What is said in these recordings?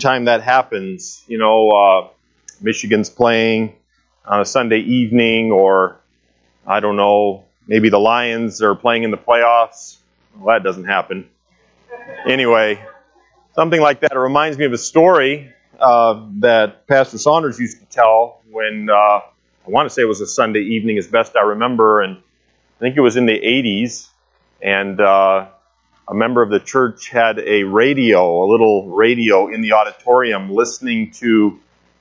time that happens. You know, uh, Michigan's playing on a Sunday evening, or I don't know, maybe the Lions are playing in the playoffs. Well, that doesn't happen. Anyway, something like that. It reminds me of a story uh, that Pastor Saunders used to tell when uh, I want to say it was a Sunday evening, as best I remember, and I think it was in the 80s, and uh, a member of the church had a radio, a little radio in the auditorium, listening to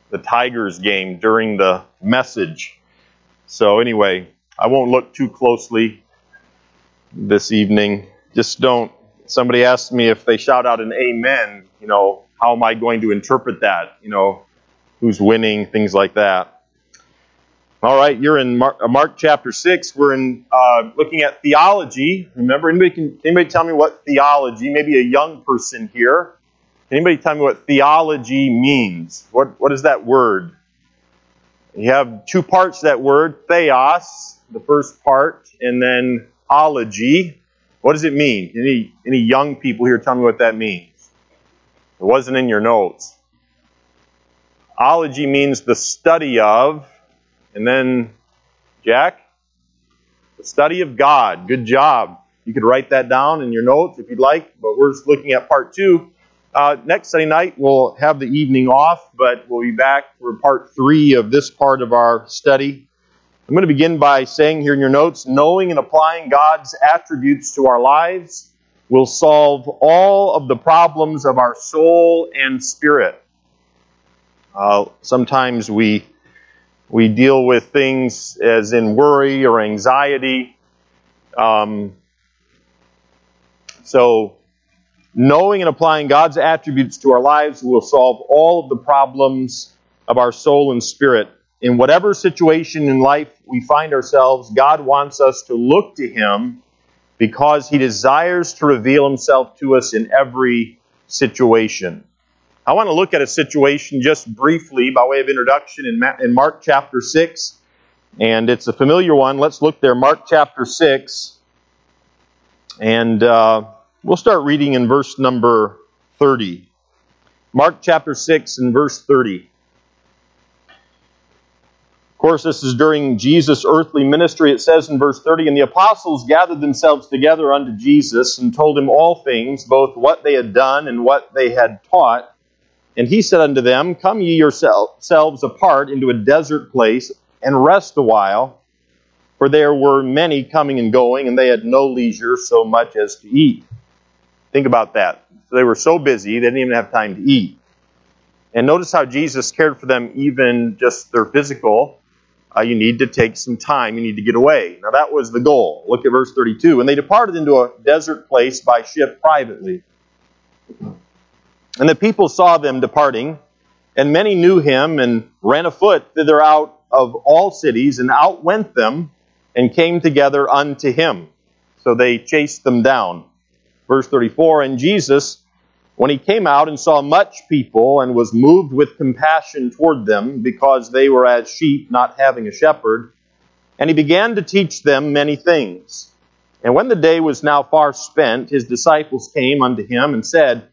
the Tigers game during the message. So, anyway, I won't look too closely this evening. Just don't. Somebody asked me if they shout out an amen, you know, how am I going to interpret that? You know, who's winning, things like that. All right, you're in Mark, uh, Mark chapter 6. We're in uh, looking at theology. Remember, anybody can anybody tell me what theology, maybe a young person here, anybody tell me what theology means? What, what is that word? You have two parts to that word, theos, the first part, and then ology. What does it mean? Any, any young people here tell me what that means? It wasn't in your notes. Ology means the study of, and then, Jack, the study of God. Good job. You could write that down in your notes if you'd like, but we're just looking at part two. Uh, next Sunday night, we'll have the evening off, but we'll be back for part three of this part of our study. I'm going to begin by saying here in your notes knowing and applying God's attributes to our lives will solve all of the problems of our soul and spirit. Uh, sometimes we we deal with things as in worry or anxiety. Um, so, knowing and applying God's attributes to our lives will solve all of the problems of our soul and spirit. In whatever situation in life we find ourselves, God wants us to look to Him because he desires to reveal himself to us in every situation. I want to look at a situation just briefly by way of introduction in Mark chapter 6, and it's a familiar one. Let's look there, Mark chapter 6, and uh, we'll start reading in verse number 30. Mark chapter 6 and verse 30. Of course, this is during Jesus' earthly ministry. It says in verse 30 And the apostles gathered themselves together unto Jesus and told him all things, both what they had done and what they had taught. And he said unto them, Come ye yourselves apart into a desert place and rest a while. For there were many coming and going, and they had no leisure so much as to eat. Think about that. So they were so busy, they didn't even have time to eat. And notice how Jesus cared for them, even just their physical uh, you need to take some time. You need to get away. Now, that was the goal. Look at verse 32. And they departed into a desert place by ship privately. And the people saw them departing, and many knew him and ran afoot thither out of all cities, and outwent them, and came together unto him. So they chased them down. Verse 34 And Jesus, when he came out and saw much people and was moved with compassion toward them because they were as sheep not having a shepherd, and he began to teach them many things. And when the day was now far spent, his disciples came unto him and said,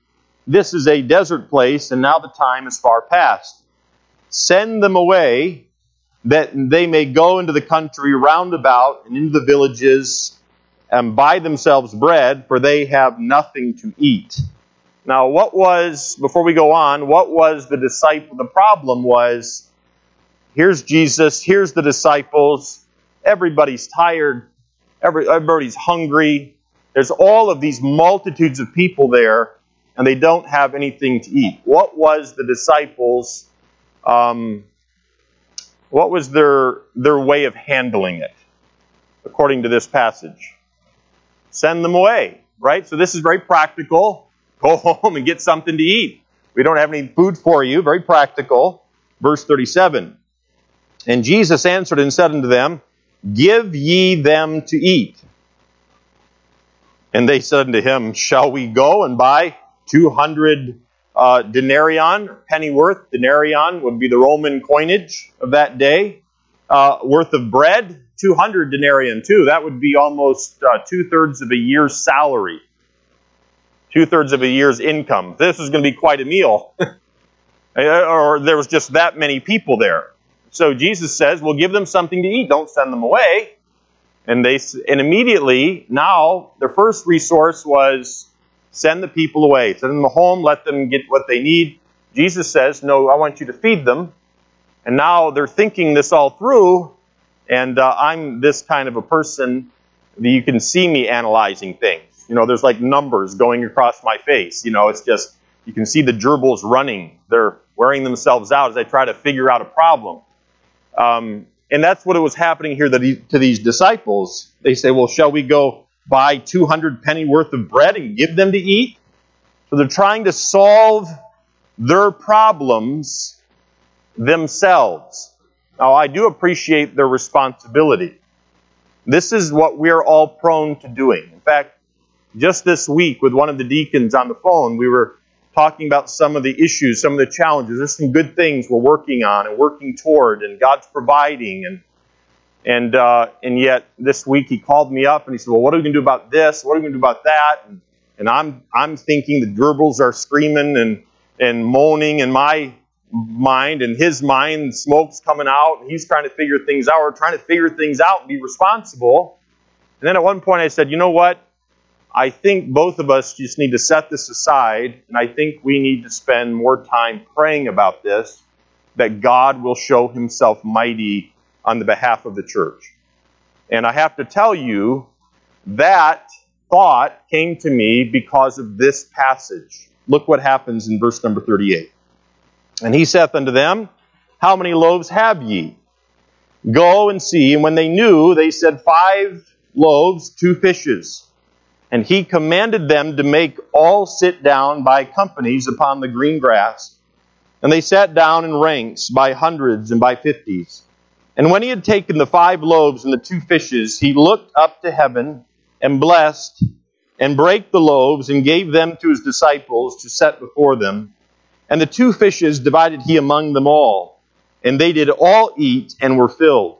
This is a desert place, and now the time is far past. Send them away that they may go into the country round about and into the villages and buy themselves bread, for they have nothing to eat. Now, what was, before we go on, what was the disciple? The problem was here's Jesus, here's the disciples, everybody's tired, every, everybody's hungry. There's all of these multitudes of people there, and they don't have anything to eat. What was the disciples? Um, what was their their way of handling it, according to this passage? Send them away, right? So this is very practical. Go home and get something to eat. We don't have any food for you. Very practical. Verse 37. And Jesus answered and said unto them, Give ye them to eat. And they said unto him, Shall we go and buy 200 uh, denarion, pennyworth? Denarion would be the Roman coinage of that day. Uh, worth of bread, 200 denarion too. That would be almost uh, two thirds of a year's salary two thirds of a year's income. This is going to be quite a meal. or there was just that many people there. So Jesus says, "Well, give them something to eat. Don't send them away." And they and immediately now their first resource was send the people away, send them home, let them get what they need. Jesus says, "No, I want you to feed them." And now they're thinking this all through, and uh, I'm this kind of a person that you can see me analyzing things. You know, there's like numbers going across my face. You know, it's just you can see the gerbils running. They're wearing themselves out as they try to figure out a problem. Um, and that's what it was happening here to these disciples. They say, well, shall we go buy 200 penny worth of bread and give them to eat? So they're trying to solve their problems themselves. Now, I do appreciate their responsibility. This is what we're all prone to doing. In fact, just this week with one of the deacons on the phone, we were talking about some of the issues, some of the challenges. There's some good things we're working on and working toward, and God's providing. And and uh, and yet this week he called me up and he said, "Well, what are we going to do about this? What are we going to do about that?" And, and I'm I'm thinking the gerbils are screaming and and moaning in my mind and his mind, smoke's coming out, and he's trying to figure things out. We're trying to figure things out and be responsible. And then at one point I said, "You know what? I think both of us just need to set this aside, and I think we need to spend more time praying about this, that God will show himself mighty on the behalf of the church. And I have to tell you, that thought came to me because of this passage. Look what happens in verse number 38. And he saith unto them, How many loaves have ye? Go and see. And when they knew, they said, Five loaves, two fishes. And he commanded them to make all sit down by companies upon the green grass. And they sat down in ranks by hundreds and by fifties. And when he had taken the five loaves and the two fishes, he looked up to heaven and blessed and brake the loaves and gave them to his disciples to set before them. And the two fishes divided he among them all. And they did all eat and were filled.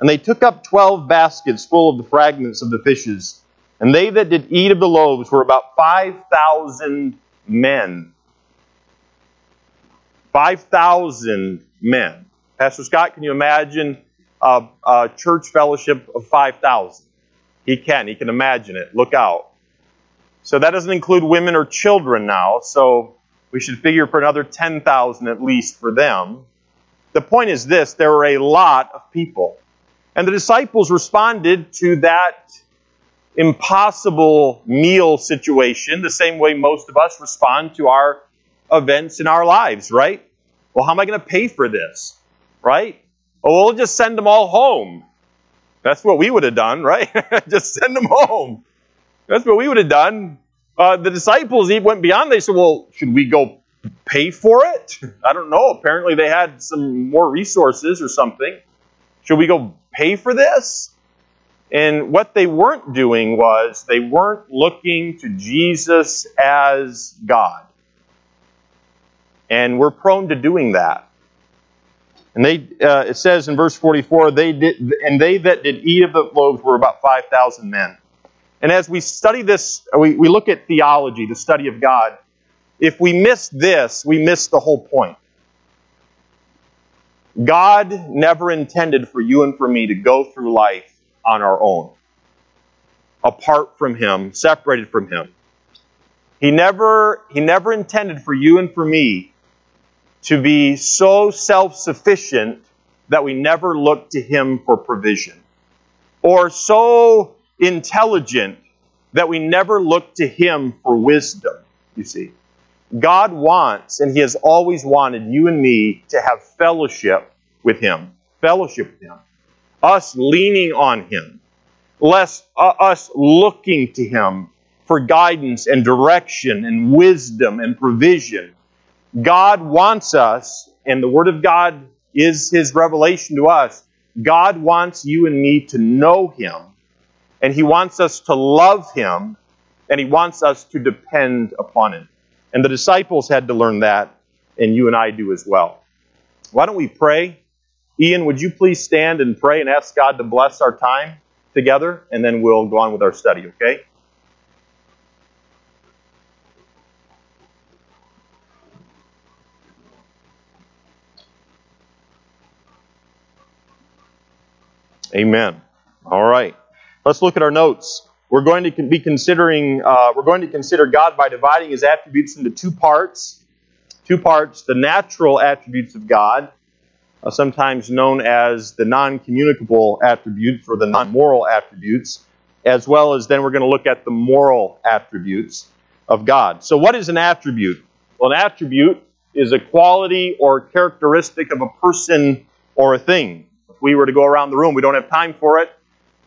And they took up twelve baskets full of the fragments of the fishes. And they that did eat of the loaves were about 5,000 men. 5,000 men. Pastor Scott, can you imagine a, a church fellowship of 5,000? He can. He can imagine it. Look out. So that doesn't include women or children now. So we should figure for another 10,000 at least for them. The point is this there were a lot of people. And the disciples responded to that impossible meal situation the same way most of us respond to our events in our lives, right? Well, how am I going to pay for this? Right? Oh, we'll just send them all home. That's what we would have done, right? just send them home. That's what we would have done. Uh, the disciples even went beyond. They said, well, should we go pay for it? I don't know. Apparently they had some more resources or something. Should we go pay for this? And what they weren't doing was they weren't looking to Jesus as God. And we're prone to doing that. And they, uh, it says in verse 44, they did, and they that did eat of the loaves were about 5,000 men. And as we study this, we, we look at theology, the study of God, if we miss this, we miss the whole point. God never intended for you and for me to go through life on our own, apart from Him, separated from Him. He never, he never intended for you and for me to be so self sufficient that we never look to Him for provision, or so intelligent that we never look to Him for wisdom, you see. God wants, and He has always wanted you and me to have fellowship with Him. Fellowship with Him us leaning on Him, less uh, us looking to Him for guidance and direction and wisdom and provision. God wants us, and the Word of God is His revelation to us. God wants you and me to know Him, and He wants us to love Him, and He wants us to depend upon Him. And the disciples had to learn that, and you and I do as well. Why don't we pray? Ian, would you please stand and pray and ask God to bless our time together, and then we'll go on with our study, okay? Amen. All right. Let's look at our notes. We're going to be considering, uh, we're going to consider God by dividing his attributes into two parts. Two parts, the natural attributes of God, uh, sometimes known as the non communicable attributes or the non moral attributes, as well as then we're going to look at the moral attributes of God. So, what is an attribute? Well, an attribute is a quality or characteristic of a person or a thing. We were to go around the room, we don't have time for it.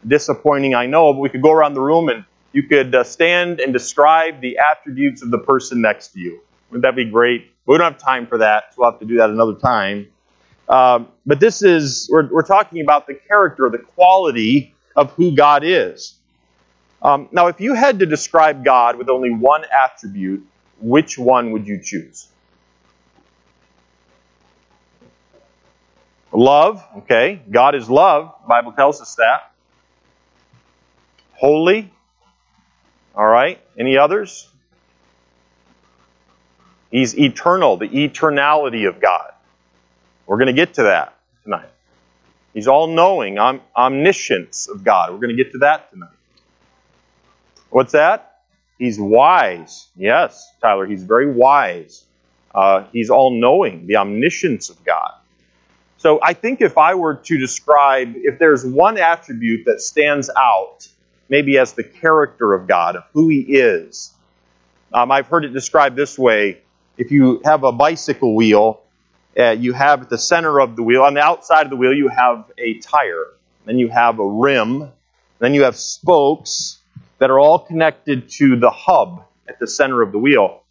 Disappointing, I know, but we could go around the room and you could uh, stand and describe the attributes of the person next to you. Wouldn't that be great? We don't have time for that, so we'll have to do that another time. Um, but this is, we're, we're talking about the character, the quality of who God is. Um, now, if you had to describe God with only one attribute, which one would you choose? Love, okay. God is love. Bible tells us that. Holy. All right. Any others? He's eternal, the eternality of God. We're going to get to that tonight. He's all knowing, om- omniscience of God. We're going to get to that tonight. What's that? He's wise. Yes, Tyler, he's very wise. Uh, he's all knowing, the omniscience of God. So I think if I were to describe, if there's one attribute that stands out, maybe as the character of God, of who He is, um, I've heard it described this way. If you have a bicycle wheel, uh, you have at the center of the wheel, on the outside of the wheel, you have a tire. Then you have a rim. Then you have spokes that are all connected to the hub at the center of the wheel.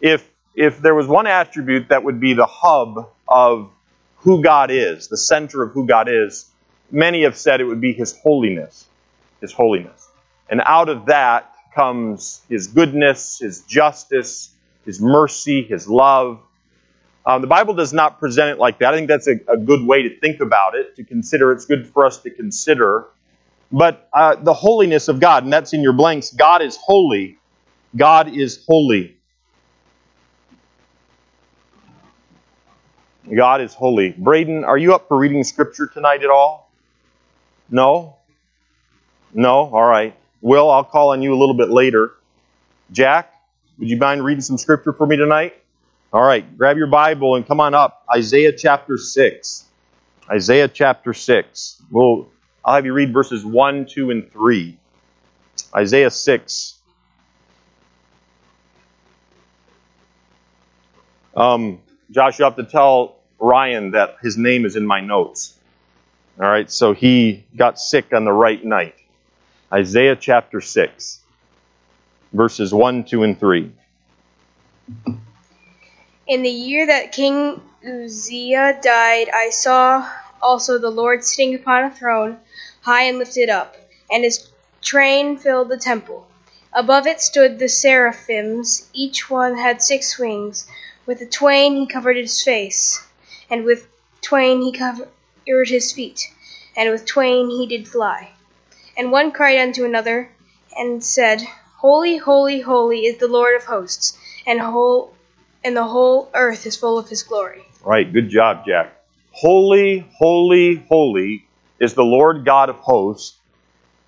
If, if there was one attribute that would be the hub of who God is, the center of who God is, many have said it would be His holiness. His holiness. And out of that comes His goodness, His justice, His mercy, His love. Um, the Bible does not present it like that. I think that's a, a, good way to think about it, to consider. It's good for us to consider. But uh, the holiness of God, and that's in your blanks, God is holy. God is holy. God is holy. Braden, are you up for reading scripture tonight at all? No? No? All right. Will, I'll call on you a little bit later. Jack, would you mind reading some scripture for me tonight? All right. Grab your Bible and come on up. Isaiah chapter 6. Isaiah chapter 6. We'll, I'll have you read verses 1, 2, and 3. Isaiah 6. Um, Josh, you have to tell Ryan that his name is in my notes. All right, so he got sick on the right night. Isaiah chapter 6, verses 1, 2, and 3. In the year that King Uzziah died, I saw also the Lord sitting upon a throne, high and lifted up, and his train filled the temple. Above it stood the seraphims, each one had six wings. With the twain he covered his face, and with twain he covered his feet, and with twain he did fly. And one cried unto another, and said, Holy, holy, holy is the Lord of hosts, and whole and the whole earth is full of his glory. Right, good job, Jack. Holy, holy, holy is the Lord God of hosts,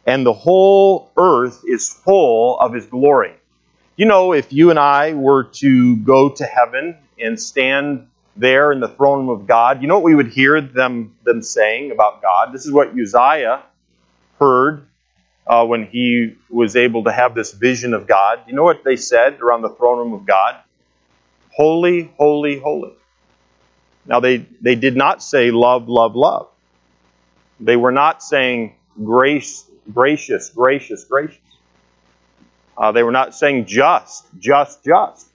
and the whole earth is full of his glory. You know, if you and I were to go to heaven and stand there in the throne room of God, you know what we would hear them, them saying about God? This is what Uzziah heard uh, when he was able to have this vision of God. You know what they said around the throne room of God? Holy, holy, holy. Now, they, they did not say love, love, love. They were not saying grace, gracious, gracious, gracious. Uh, they were not saying just, just, just.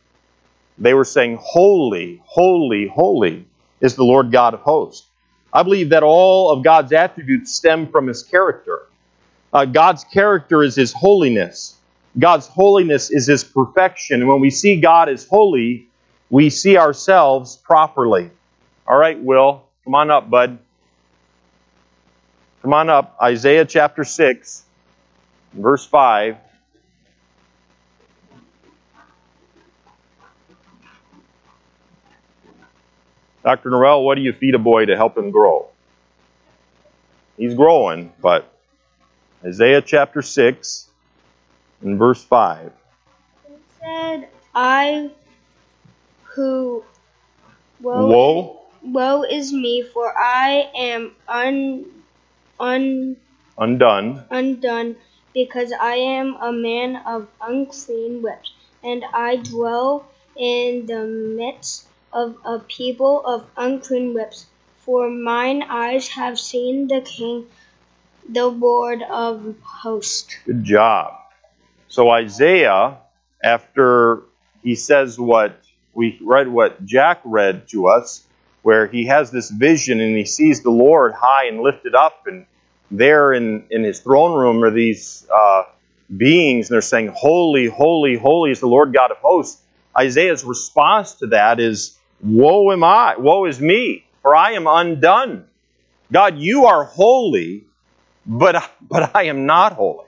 They were saying holy, holy, holy is the Lord God of hosts. I believe that all of God's attributes stem from his character. Uh, God's character is his holiness. God's holiness is his perfection. And when we see God as holy, we see ourselves properly. All right, Will, come on up, bud. Come on up. Isaiah chapter 6, verse 5. Dr. Norrell, what do you feed a boy to help him grow? He's growing, but Isaiah chapter 6 and verse 5. It said, I who woe, Woe, woe is me, for I am un, un, undone, undone, because I am a man of unclean lips, and I dwell in the midst of a people of unclean lips. For mine eyes have seen the King, the Lord of hosts. Good job. So Isaiah, after he says what we read, what Jack read to us, where he has this vision and he sees the Lord high and lifted up, and there in, in his throne room are these uh, beings, and they're saying, Holy, holy, holy is the Lord God of hosts. Isaiah's response to that is, Woe am I, woe is me, for I am undone. God, you are holy, but, but I am not holy.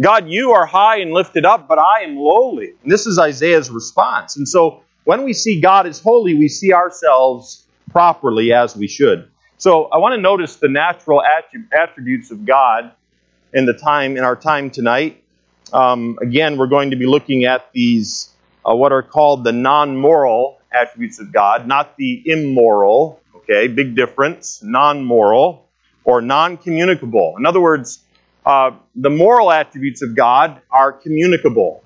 God, you are high and lifted up, but I am lowly. And this is Isaiah's response. And so when we see God as holy, we see ourselves properly as we should. So I want to notice the natural attributes of God in the time in our time tonight. Um, again, we're going to be looking at these uh, what are called the non-moral attributes of God, not the immoral. Okay, big difference. Non-moral or non-communicable. In other words, uh, the moral attributes of God are communicable.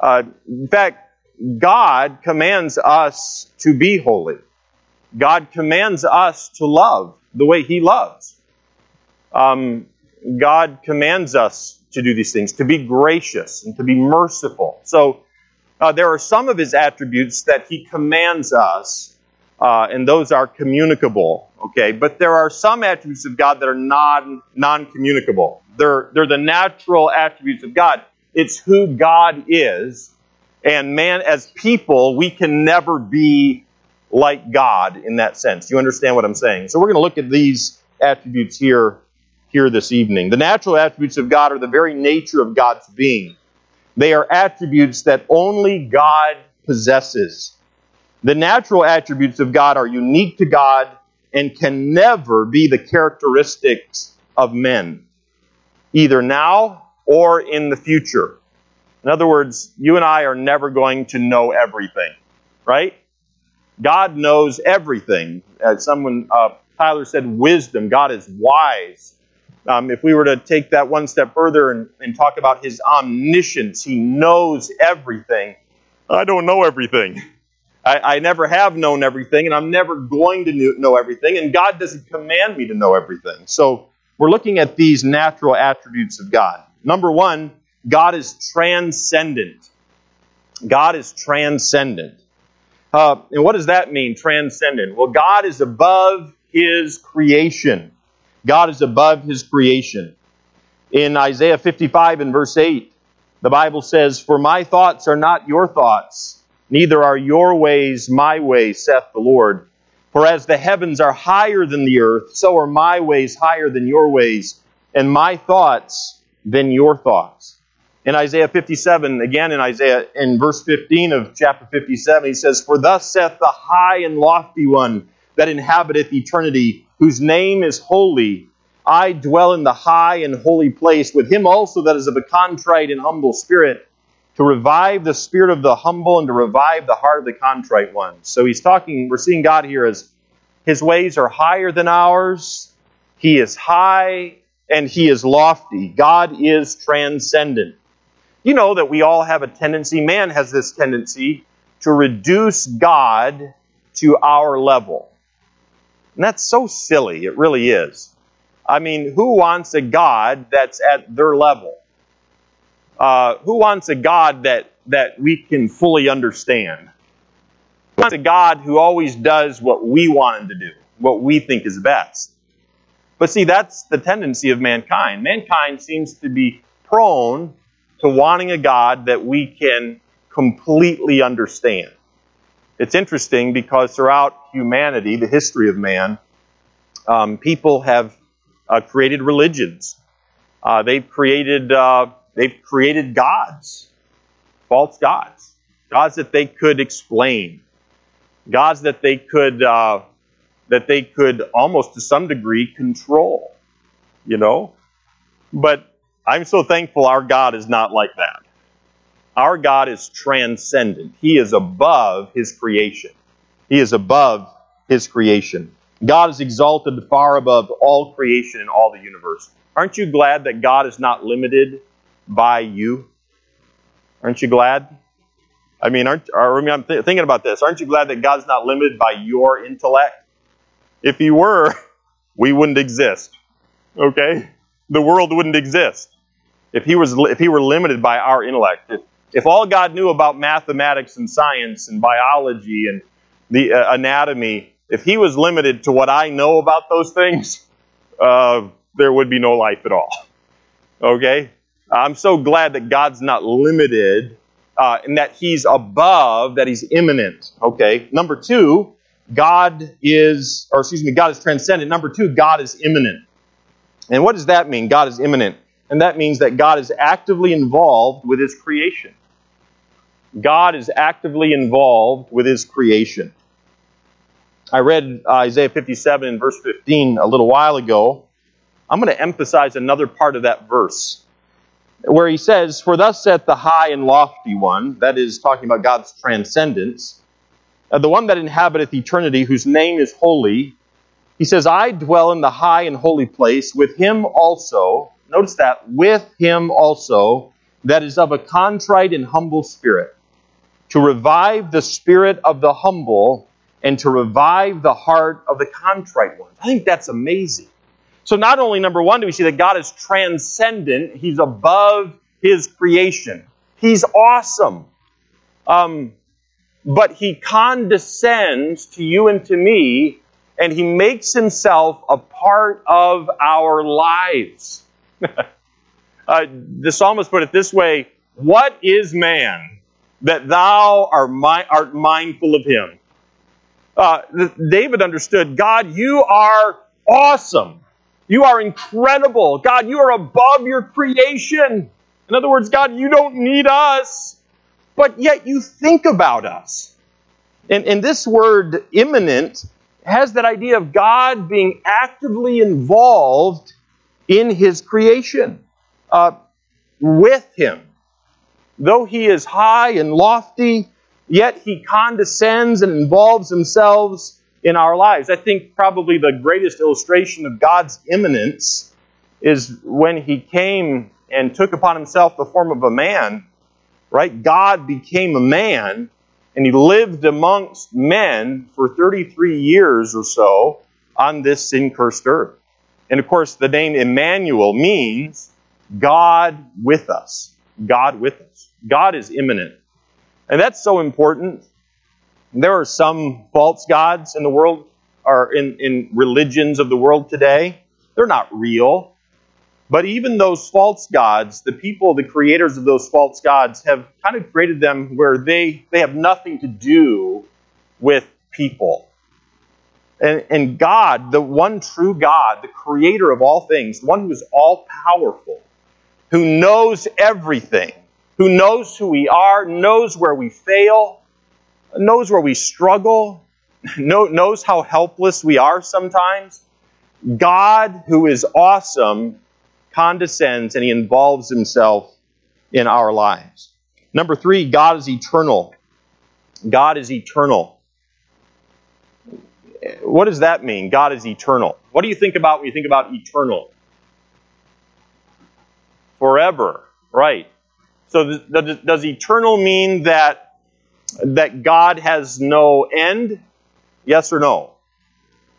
Uh, in fact, God commands us to be holy. God commands us to love the way He loves. Um, God commands us to do these things, to be gracious and to be merciful. So uh, there are some of His attributes that He commands us, uh, and those are communicable. Okay, but there are some attributes of God that are non non communicable. They're they're the natural attributes of God. It's who God is, and man, as people, we can never be like God in that sense. You understand what I'm saying? So we're going to look at these attributes here, here this evening. The natural attributes of God are the very nature of God's being. They are attributes that only God possesses. The natural attributes of God are unique to God and can never be the characteristics of men, either now or in the future. In other words, you and I are never going to know everything, right? God knows everything. As someone, uh, Tyler said, wisdom. God is wise. Um, if we were to take that one step further and, and talk about his omniscience, he knows everything. I don't know everything. I, I, never have known everything, and I'm never going to know everything, and God doesn't command me to know everything. So we're looking at these natural attributes of God. Number one, God is transcendent. God is transcendent. Uh, and what does that mean, transcendent? Well, God is above his creation. God is above his creation. In Isaiah 55 and verse 8, the Bible says, For my thoughts are not your thoughts, neither are your ways my ways, saith the Lord. For as the heavens are higher than the earth, so are my ways higher than your ways, and my thoughts than your thoughts. In Isaiah 57, again in Isaiah, in verse 15 of chapter 57, he says, For thus saith the high and lofty one that inhabiteth eternity, whose name is holy. I dwell in the high and holy place, with him also that is of a contrite and humble spirit, to revive the spirit of the humble and to revive the heart of the contrite ones. So he's talking, we're seeing God here as his ways are higher than ours. He is high and he is lofty. God is transcendent. You know that we all have a tendency, man has this tendency to reduce God to our level. And that's so silly. It really is. I mean, who wants a God that's at their level? Uh, who wants a God that, that we can fully understand? Who wants a God who always does what we want him to do, what we think is best? But see, that's the tendency of mankind. Mankind seems to be prone to wanting a God that we can completely understand. It's interesting because throughout humanity, the history of man, um, people have uh, created religions. Uh, they've created uh, they've created gods, false gods, gods that they could explain, gods that they could uh, that they could almost to some degree control. you know? But I'm so thankful our God is not like that. Our God is transcendent. He is above his creation. He is above his creation. God is exalted far above all creation in all the universe. Aren't you glad that God is not limited by you? Aren't you glad? I mean, aren't, I mean, I'm th- thinking about this. Aren't you glad that God's not limited by your intellect? If He were, we wouldn't exist. Okay? The world wouldn't exist if He was if He were limited by our intellect. If, if all God knew about mathematics and science and biology and the uh, anatomy, if He was limited to what I know about those things, uh, there would be no life at all. Okay? I'm so glad that God's not limited uh, and that He's above, that He's immanent. Okay? Number two, God is, or excuse me, God is transcendent. Number two, God is immanent. And what does that mean? God is immanent. And that means that God is actively involved with His creation. God is actively involved with His creation. I read uh, Isaiah 57 and verse 15 a little while ago. I'm going to emphasize another part of that verse where he says, For thus saith the high and lofty one, that is, talking about God's transcendence, uh, the one that inhabiteth eternity, whose name is holy. He says, I dwell in the high and holy place with him also. Notice that, with him also, that is of a contrite and humble spirit, to revive the spirit of the humble and to revive the heart of the contrite ones. I think that's amazing. So, not only, number one, do we see that God is transcendent, He's above His creation, He's awesome. Um, but He condescends to you and to me, and He makes Himself a part of our lives. uh, the psalmist put it this way What is man that thou art, mi- art mindful of him? Uh, David understood God, you are awesome. You are incredible. God, you are above your creation. In other words, God, you don't need us, but yet you think about us. And, and this word immanent has that idea of God being actively involved in his creation uh, with him. Though he is high and lofty, yet he condescends and involves himself in our lives. I think probably the greatest illustration of God's immanence is when he came and took upon himself the form of a man, right? God became a man and he lived amongst men for 33 years or so on this sin cursed earth. And of course, the name Emmanuel means God with us. God with us. God is immanent. And that's so important there are some false gods in the world, or in, in religions of the world today. They're not real. But even those false gods, the people, the creators of those false gods, have kind of created them where they, they have nothing to do with people. And, and God, the one true God, the creator of all things, the one who is all powerful, who knows everything, who knows who we are, knows where we fail, knows where we struggle, knows how helpless we are sometimes. God, who is awesome, condescends and he involves himself in our lives. Number three, God is eternal. God is eternal. What does that mean? God is eternal. What do you think about when you think about eternal? Forever, right. So, does eternal mean that that God has no end? Yes or no?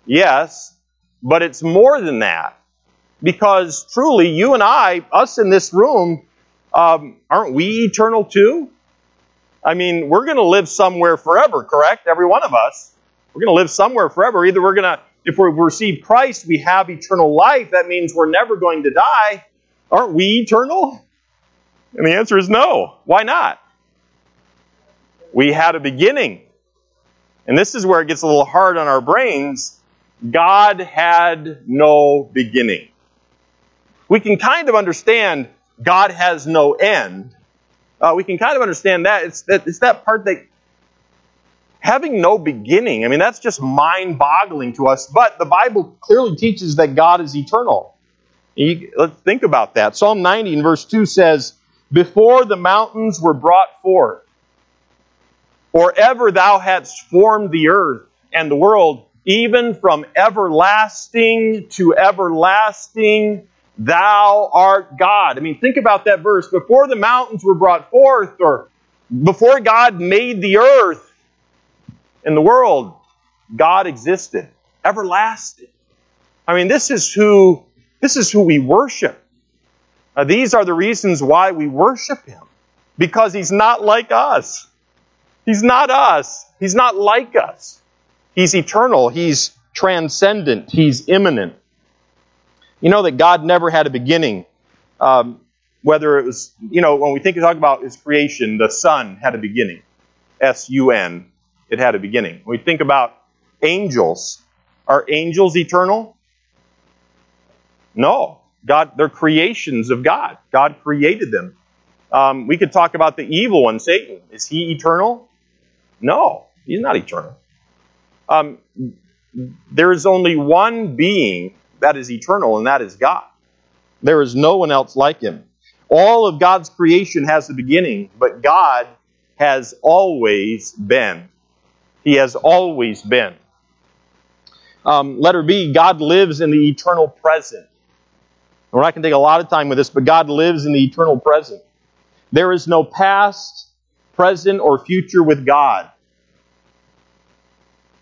Yes, but it's more than that. Because truly, you and I, us in this room, um, aren't we eternal too? I mean, we're going to live somewhere forever, correct? Every one of us. We're going to live somewhere forever. Either we're going to, if we receive Christ, we have eternal life. That means we're never going to die. Aren't we eternal? And the answer is no. Why not? we had a beginning. And this is where it gets a little hard on our brains. God had no beginning. We can kind of understand God has no end. Uh, we can kind of understand that. It's, that. it's that part that having no beginning, I mean, that's just mind boggling to us. But the Bible clearly teaches that God is eternal. You, let's think about that. Psalm 90 in verse 2 says, Before the mountains were brought forth, or ever thou hadst formed the earth and the world, even from everlasting to everlasting, thou art God. I mean, think about that verse. Before the mountains were brought forth, or before God made the earth and the world, God existed, everlasting. I mean, this is who this is who we worship. Uh, these are the reasons why we worship Him, because He's not like us. He's not us. He's not like us. He's eternal. He's transcendent. He's immanent. You know that God never had a beginning. Um, whether it was, you know, when we think and talk about His creation, the sun had a beginning. S U N. It had a beginning. When we think about angels, are angels eternal? No. God, they're creations of God. God created them. Um, we could talk about the evil one, Satan. Is he eternal? No, he's not eternal. Um, there is only one being that is eternal, and that is God. There is no one else like him. All of God's creation has a beginning, but God has always been. He has always been. Um, letter B, God lives in the eternal present. We're not going to take a lot of time with this, but God lives in the eternal present. There is no past, present, or future with God.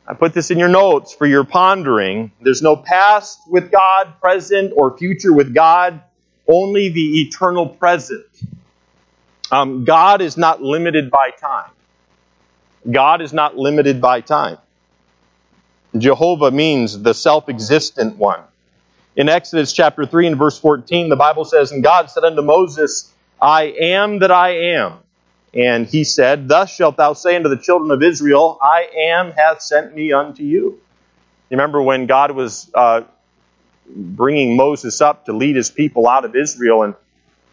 I put this in your notes for your pondering. There's no past with God, present, or future with God, only the eternal present. Um, God is not limited by time. God is not limited by time. Jehovah means the self existent one. In Exodus chapter 3 and verse 14, the Bible says, And God said unto Moses, I am that I am. And he said, Thus shalt thou say unto the children of Israel, I am hath sent me unto you. You remember when God was uh, bringing Moses up to lead his people out of Israel, and,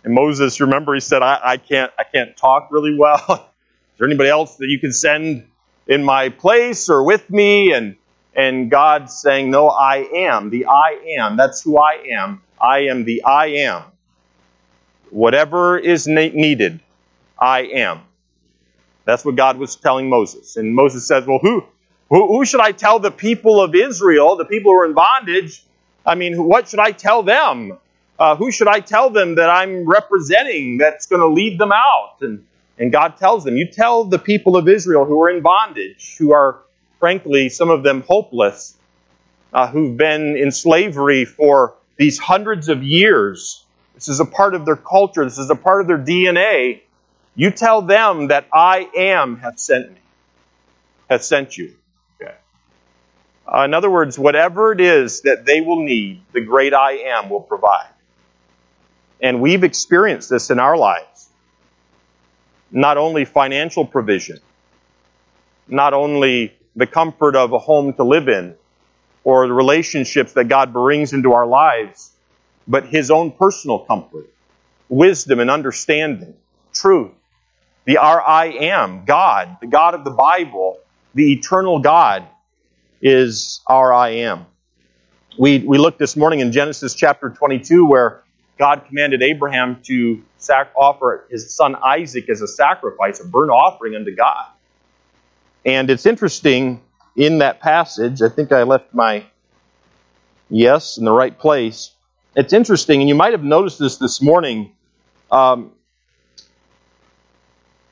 and Moses, remember, he said, I, I, can't, I can't talk really well. Is there anybody else that you can send in my place or with me? And and God saying, No, I am. The I am. That's who I am. I am the I am. Whatever is needed, I am. That's what God was telling Moses. And Moses says, Well, who, who, who should I tell the people of Israel, the people who are in bondage? I mean, what should I tell them? Uh, who should I tell them that I'm representing that's going to lead them out? And, and God tells them, You tell the people of Israel who are in bondage, who are frankly, some of them hopeless, uh, who've been in slavery for these hundreds of years. This is a part of their culture, this is a part of their DNA. You tell them that I am hath sent me, hath sent you. Okay. Uh, in other words, whatever it is that they will need, the great I am will provide. And we've experienced this in our lives. Not only financial provision, not only the comfort of a home to live in or the relationships that God brings into our lives, but His own personal comfort, wisdom and understanding, truth. The our I am, God, the God of the Bible, the eternal God, is our I am. We, we looked this morning in Genesis chapter 22 where God commanded Abraham to sac- offer his son Isaac as a sacrifice, a burnt offering unto God. And it's interesting in that passage, I think I left my yes in the right place. It's interesting, and you might have noticed this this morning. Um,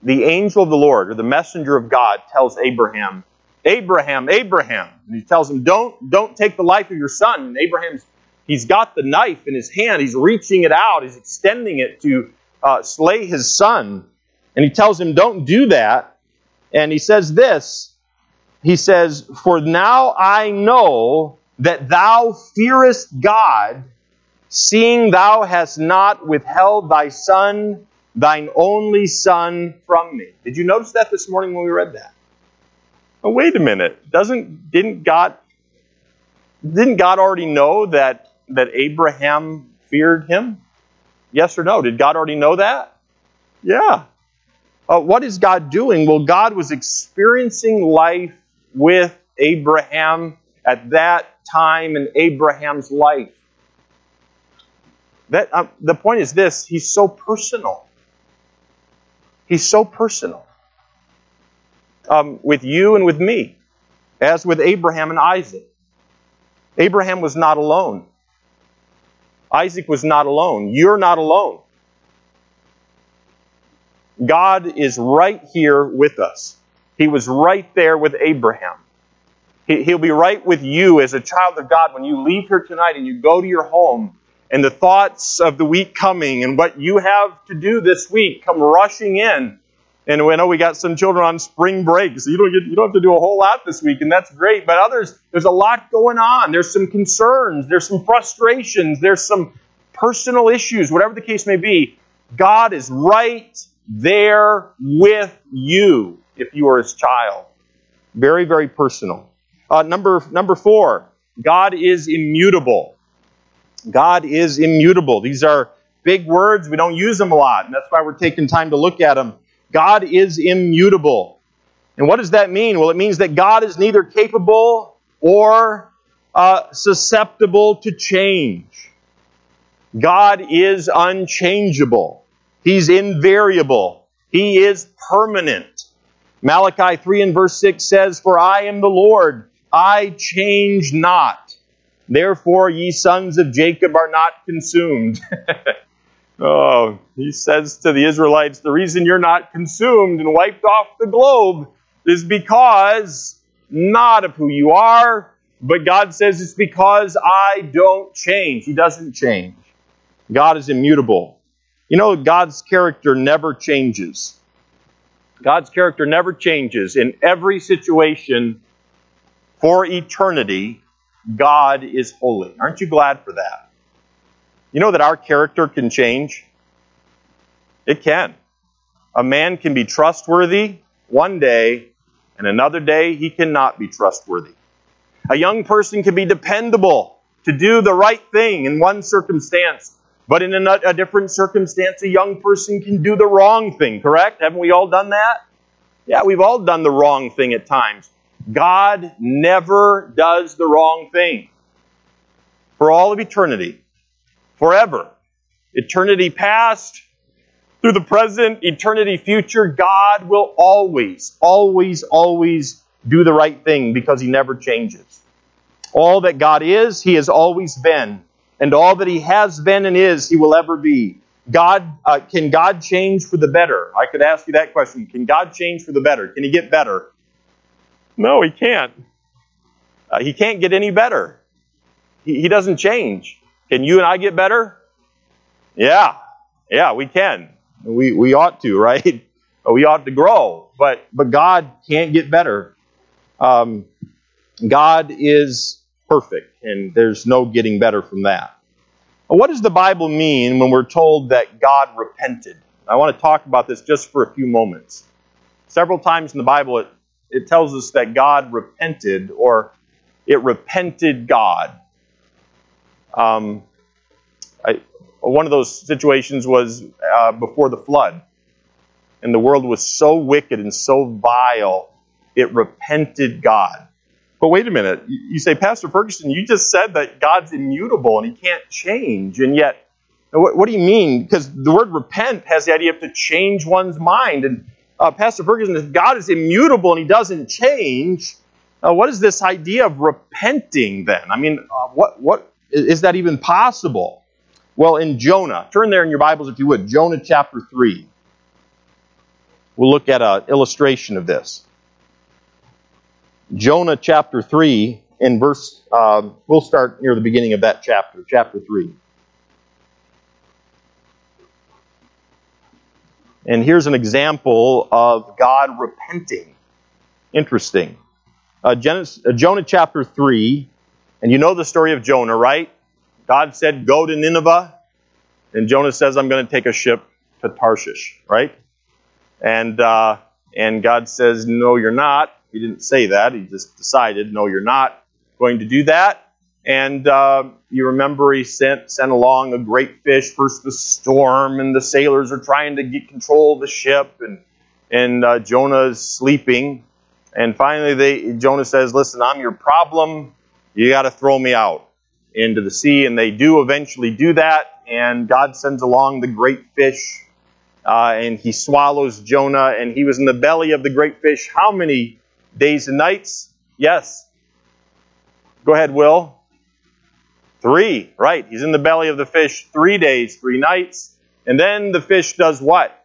the angel of the Lord, or the messenger of God, tells Abraham, Abraham, Abraham. And he tells him, Don't, don't take the life of your son. And Abraham's he's got the knife in his hand, he's reaching it out, he's extending it to uh, slay his son. And he tells him, Don't do that. And he says this He says, For now I know that thou fearest God, seeing thou hast not withheld thy son, thine only son, from me. Did you notice that this morning when we read that? Oh, wait a minute. Doesn't didn't God didn't God already know that that Abraham feared him? Yes or no? Did God already know that? Yeah. Uh, what is God doing? Well, God was experiencing life with Abraham at that time in Abraham's life. That um, the point is this: He's so personal. He's so personal um, with you and with me, as with Abraham and Isaac. Abraham was not alone. Isaac was not alone. You're not alone. God is right here with us. He was right there with Abraham. He'll be right with you as a child of God when you leave here tonight and you go to your home and the thoughts of the week coming and what you have to do this week come rushing in. And we know we got some children on spring break, so you don't get, you don't have to do a whole lot this week, and that's great. But others, there's a lot going on. There's some concerns, there's some frustrations, there's some personal issues, whatever the case may be. God is right there with you if you are his child. Very, very personal. Uh, number, number four, God is immutable. God is immutable. These are big words. We don't use them a lot, and that's why we're taking time to look at them. God is immutable. And what does that mean? Well, it means that God is neither capable or uh, susceptible to change. God is unchangeable. He's invariable. He is permanent. Malachi 3 and verse 6 says, For I am the Lord, I change not. Therefore, ye sons of Jacob are not consumed. oh, he says to the Israelites, The reason you're not consumed and wiped off the globe is because not of who you are, but God says it's because I don't change. He doesn't change. God is immutable. You know, God's character never changes. God's character never changes. In every situation for eternity, God is holy. Aren't you glad for that? You know that our character can change? It can. A man can be trustworthy one day, and another day he cannot be trustworthy. A young person can be dependable to do the right thing in one circumstance, but in a, a, different circumstance, a young person can do the wrong thing, correct? Haven't we all done that? Yeah, we've all done the wrong thing at times. God never does the wrong thing. For all of eternity, forever, eternity past, through the present, eternity future, God will always, always, always do the right thing because He never changes. All that God is, He has always been and all that he has been and is, he will ever be. God, uh, can God change for the better? I could ask you that question. Can God change for the better? Can he get better? No, he can't. Uh, he can't get any better. He, he doesn't change. Can you and I get better? Yeah, yeah, we can. We, we ought to, right? We ought to grow, but, but God can't get better. Um, God is perfect, and there's no getting better from that. What does the Bible mean when we're told that God repented? I want to talk about this just for a few moments. Several times in the Bible, it, it tells us that God repented or it repented God. Um, I, one of those situations was uh, before the flood. And the world was so wicked and so vile, it repented God. But wait a minute. You say, Pastor Ferguson, you just said that God's immutable and he can't change. And yet, what, what do you mean? Because the word repent has the idea of to change one's mind. And uh, Pastor Ferguson, if God is immutable and he doesn't change, uh, what is this idea of repenting then? I mean, uh, what, what is that even possible? Well, in Jonah, turn there in your Bibles if you would, Jonah chapter 3. We'll look at an illustration of this. Jonah chapter 3 in verse, uh, we'll start near the beginning of that chapter, chapter 3. And here's an example of God repenting. Interesting. Uh, Genesis, uh, Jonah chapter 3, and you know the story of Jonah, right? God said, Go to Nineveh. And Jonah says, I'm going to take a ship to Tarshish, right? And, uh, and God says, No, you're not. He didn't say that. He just decided, no, you're not going to do that. And uh, you remember he sent sent along a great fish. First the storm, and the sailors are trying to get control of the ship, and and uh, Jonah is sleeping. And finally, they Jonah says, "Listen, I'm your problem. You got to throw me out into the sea." And they do eventually do that. and God sends along the great fish, uh, and he swallows Jonah, and he was in the belly of the great fish how many days and nights? Yes. Go ahead, Will. Three, right. He's in the belly of the fish three days, three nights. And then the fish does what?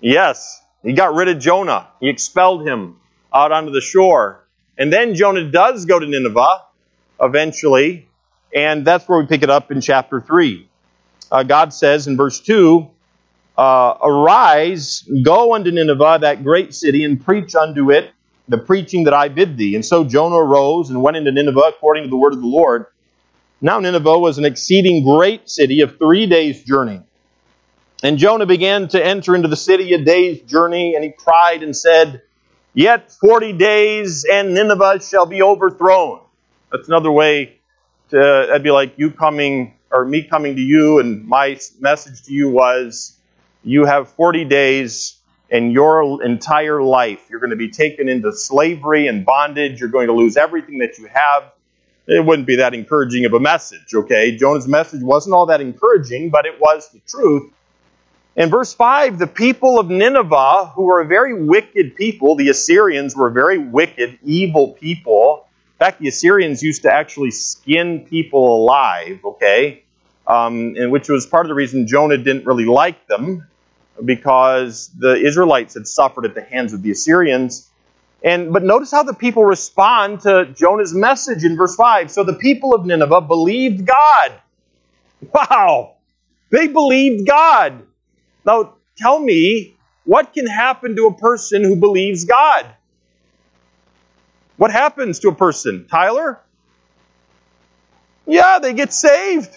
Yes, he got rid of Jonah. He expelled him out onto the shore. And then Jonah does go to Nineveh eventually, and that's where we pick it up in chapter 3. Uh, God says in verse 2 uh, Arise, go unto Nineveh, that great city, and preach unto it the preaching that I bid thee. And so Jonah arose and went into Nineveh according to the word of the Lord. Now Nineveh was an exceeding great city of three days' journey. And Jonah began to enter into the city a day's journey, and he cried and said, Yet forty days, and Nineveh shall be overthrown. That's another way to, that'd be like you coming, or me coming to you, and my message to you was, You have 40 days in your entire life. You're going to be taken into slavery and bondage. You're going to lose everything that you have. It wouldn't be that encouraging of a message, okay? Jonah's message wasn't all that encouraging, but it was the truth. In verse 5, the people of Nineveh, who were a very wicked people, the Assyrians were very wicked, evil people. In fact, the Assyrians used to actually skin people alive, okay? Um, and which was part of the reason Jonah didn't really like them because the Israelites had suffered at the hands of the Assyrians. And but notice how the people respond to Jonah's message in verse 5. So the people of Nineveh believed God. Wow. They believed God. Now tell me, what can happen to a person who believes God? What happens to a person? Tyler? Yeah, they get saved.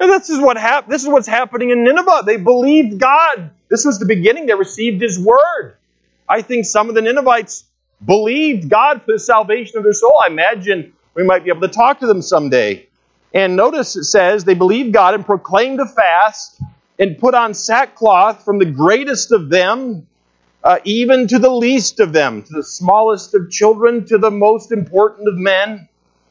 And this is what hap- this is what's happening in Nineveh. They believed God. This was the beginning. They received his word. I think some of the Ninevites believed God for the salvation of their soul. I imagine we might be able to talk to them someday. And notice it says they believed God and proclaimed a fast and put on sackcloth from the greatest of them, uh, even to the least of them, to the smallest of children, to the most important of men.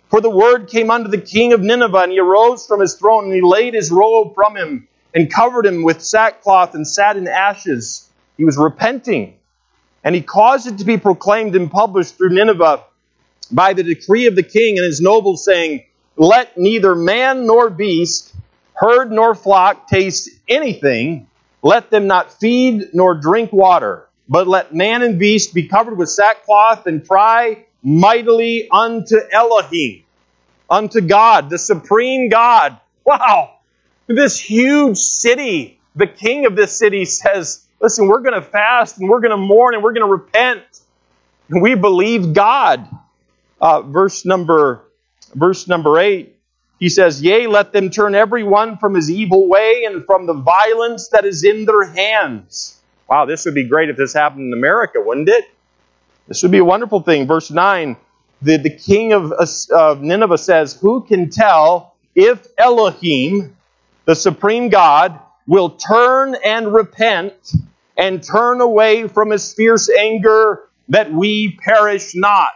For the word came unto the king of Nineveh, and he arose from his throne, and he laid his robe from him, and covered him with sackcloth, and sat in ashes. He was repenting. And he caused it to be proclaimed and published through Nineveh by the decree of the king and his nobles, saying, Let neither man nor beast, herd nor flock taste anything, let them not feed nor drink water, but let man and beast be covered with sackcloth and cry mightily unto Elohim, unto God, the supreme God. Wow! This huge city, the king of this city says, Listen, we're going to fast and we're going to mourn and we're going to repent. And we believe God. Uh, verse number verse number eight. He says, Yea, let them turn every one from his evil way and from the violence that is in their hands. Wow, this would be great if this happened in America, wouldn't it? This would be a wonderful thing. Verse 9 the, the king of, of Nineveh says, Who can tell if Elohim, the supreme God, will turn and repent and turn away from his fierce anger that we perish not?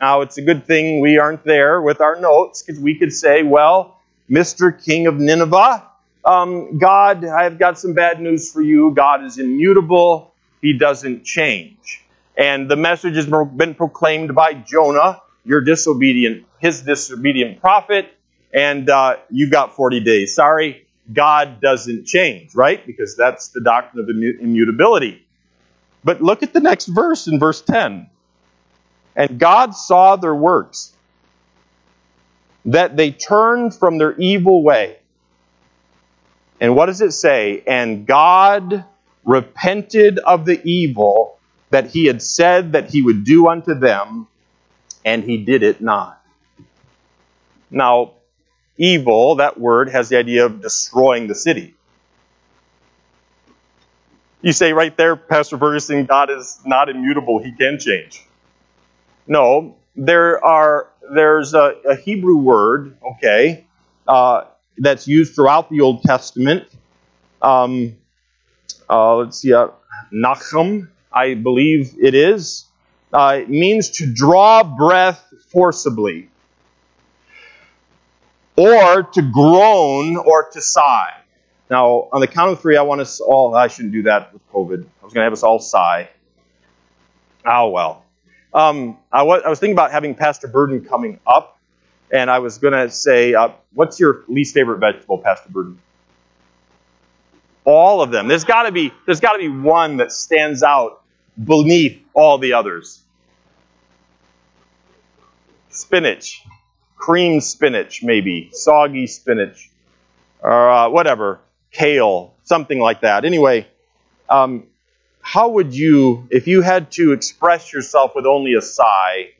Now, it's a good thing we aren't there with our notes because we could say, well, Mr. King of Nineveh, um, God, I've got some bad news for you. God is immutable, He doesn't change. And the message has been proclaimed by Jonah, your disobedient, his disobedient prophet, and uh, you got 40 days. Sorry, God doesn't change, right? Because that's the doctrine of immutability. But look at the next verse in verse 10. And God saw their works, that they turned from their evil way. And what does it say? And God repented of the evil that he had said that he would do unto them, and he did it not. Now, evil, that word, has the idea of destroying the city. You say right there, Pastor Ferguson, God is not immutable, he can change. No, there are there's a, a Hebrew word, okay, uh, that's used throughout the Old Testament. Um, uh, let's see, uh, Nachum, I believe it is. Uh, it means to draw breath forcibly. or to groan or to sigh. Now, on the count of three, I want us all, I shouldn't do that with COVID. I was going to have us all sigh. Oh, well. Um, I, was, I was thinking about having Pastor Burden coming up, and I was going to say, uh, what's your least favorite vegetable, Pastor Burden? All of them. There's got to be there's got to be one that stands out beneath all the others. Spinach, cream spinach, maybe soggy spinach, or uh, whatever, kale, something like that. Anyway, um, how would you, if you had to express yourself with only a sigh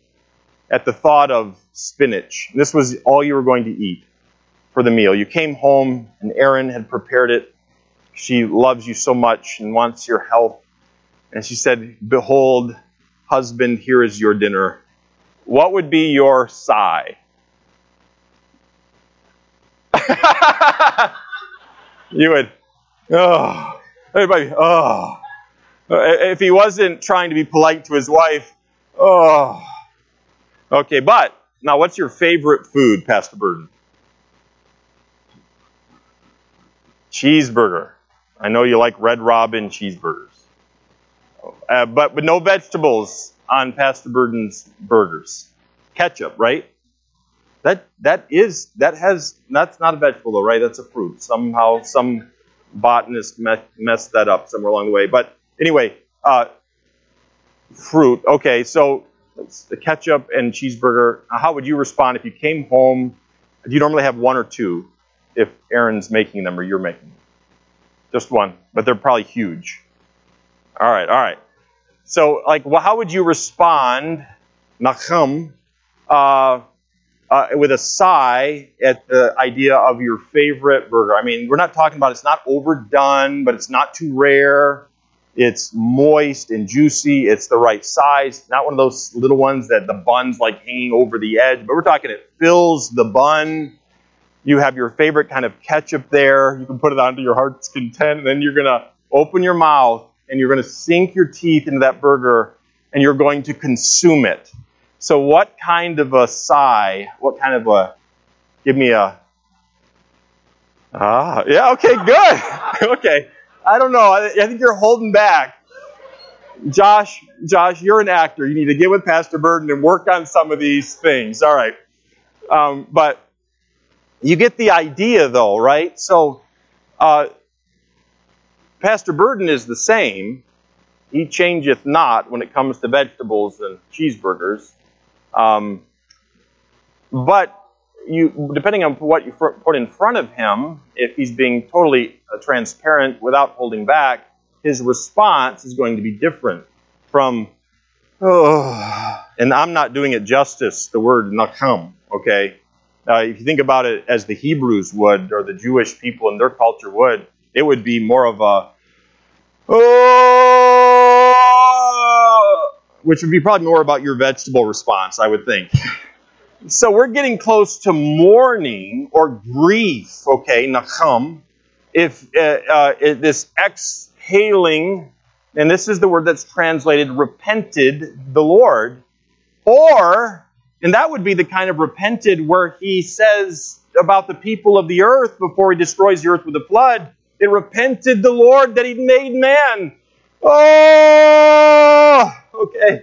at the thought of spinach, this was all you were going to eat for the meal. You came home and Erin had prepared it. She loves you so much and wants your help. And she said, Behold, husband, here is your dinner. What would be your sigh? you would, oh, everybody, oh. Uh, if he wasn't trying to be polite to his wife, oh. Okay, but now what's your favorite food, Pastor Burden? Cheeseburger. I know you like Red Robin cheeseburgers. Uh, but, but no vegetables on Pastor Burden's burgers. Ketchup, right? That that is that has that's not a vegetable though, right? That's a fruit. Somehow some botanist messed that up somewhere along the way. But Anyway, uh, fruit. Okay, so the ketchup and cheeseburger. How would you respond if you came home? Do you normally have one or two if Erin's making them or you're making them? Just one, but they're probably huge. All right, all right. So, like, well, how would you respond, Nachum, uh, uh, with a sigh at the idea of your favorite burger? I mean, we're not talking about it's not overdone, but it's not too rare. It's moist and juicy. It's the right size. Not one of those little ones that the bun's like hanging over the edge, but we're talking it fills the bun. You have your favorite kind of ketchup there. You can put it onto your heart's content, and then you're going to open your mouth and you're going to sink your teeth into that burger and you're going to consume it. So, what kind of a sigh, what kind of a, give me a, ah, yeah, okay, good. okay. I don't know. I, I think you're holding back. Josh, Josh, you're an actor. You need to get with Pastor Burden and work on some of these things. All right. Um, but you get the idea, though, right? So, uh, Pastor Burden is the same. He changeth not when it comes to vegetables and cheeseburgers. Um, but you, depending on what you put in front of him, if he's being totally uh, transparent without holding back, his response is going to be different from, oh, and I'm not doing it justice, the word nacham, okay? Uh, if you think about it as the Hebrews would, or the Jewish people in their culture would, it would be more of a, oh, which would be probably more about your vegetable response, I would think. So we're getting close to mourning or grief, okay, nacham. If uh, uh, this exhaling, and this is the word that's translated repented the Lord, or, and that would be the kind of repented where he says about the people of the earth before he destroys the earth with a flood, it repented the Lord that he made man. Oh, okay.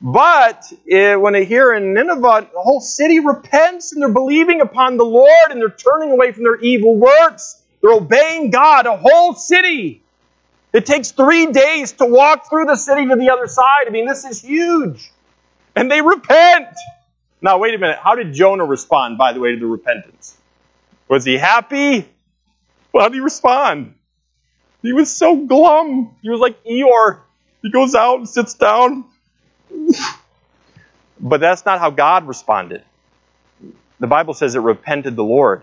But uh, when they hear in Nineveh, the whole city repents and they're believing upon the Lord and they're turning away from their evil works. They're obeying God, a whole city. It takes three days to walk through the city to the other side. I mean, this is huge. And they repent. Now, wait a minute. How did Jonah respond, by the way, to the repentance? Was he happy? How did he respond? He was so glum. He was like Eeyore. He goes out and sits down but that's not how God responded. The Bible says it repented the Lord.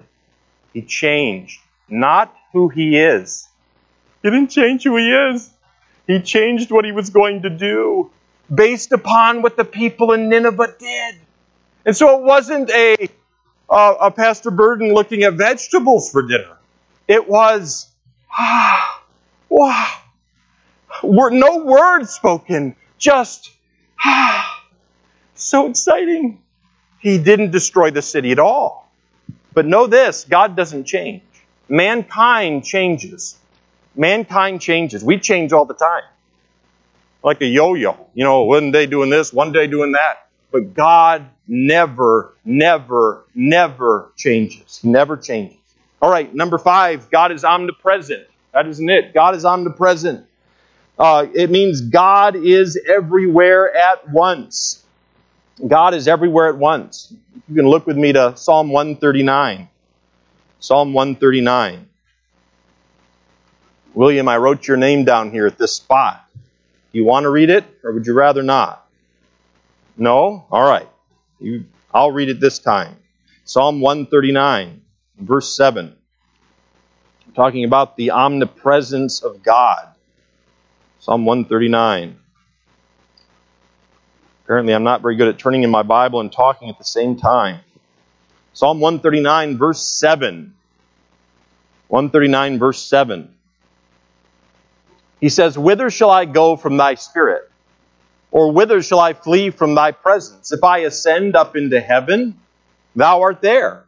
He changed, not who he is. He didn't change who he is. He changed what he was going to do based upon what the people in Nineveh did. And so it wasn't a, uh, a Pastor Burden looking at vegetables for dinner. It was, ah, wow. Were no words spoken, just ah, so exciting. He didn't destroy the city at all. But know this God doesn't change. Mankind changes. Mankind changes. We change all the time. Like a yo yo. You know, one day doing this, one day doing that. But God never, never, never changes. He never changes. All right, number five, God is omnipresent. That isn't it. God is omnipresent. Uh, it means God is everywhere at once. God is everywhere at once. You can look with me to Psalm 139. Psalm 139. William, I wrote your name down here at this spot. Do You want to read it, or would you rather not? No? All right. You, I'll read it this time. Psalm 139, verse 7. Talking about the omnipresence of God. Psalm 139. Apparently, I'm not very good at turning in my Bible and talking at the same time. Psalm 139, verse 7. 139, verse 7. He says, Whither shall I go from thy spirit? Or whither shall I flee from thy presence? If I ascend up into heaven, thou art there.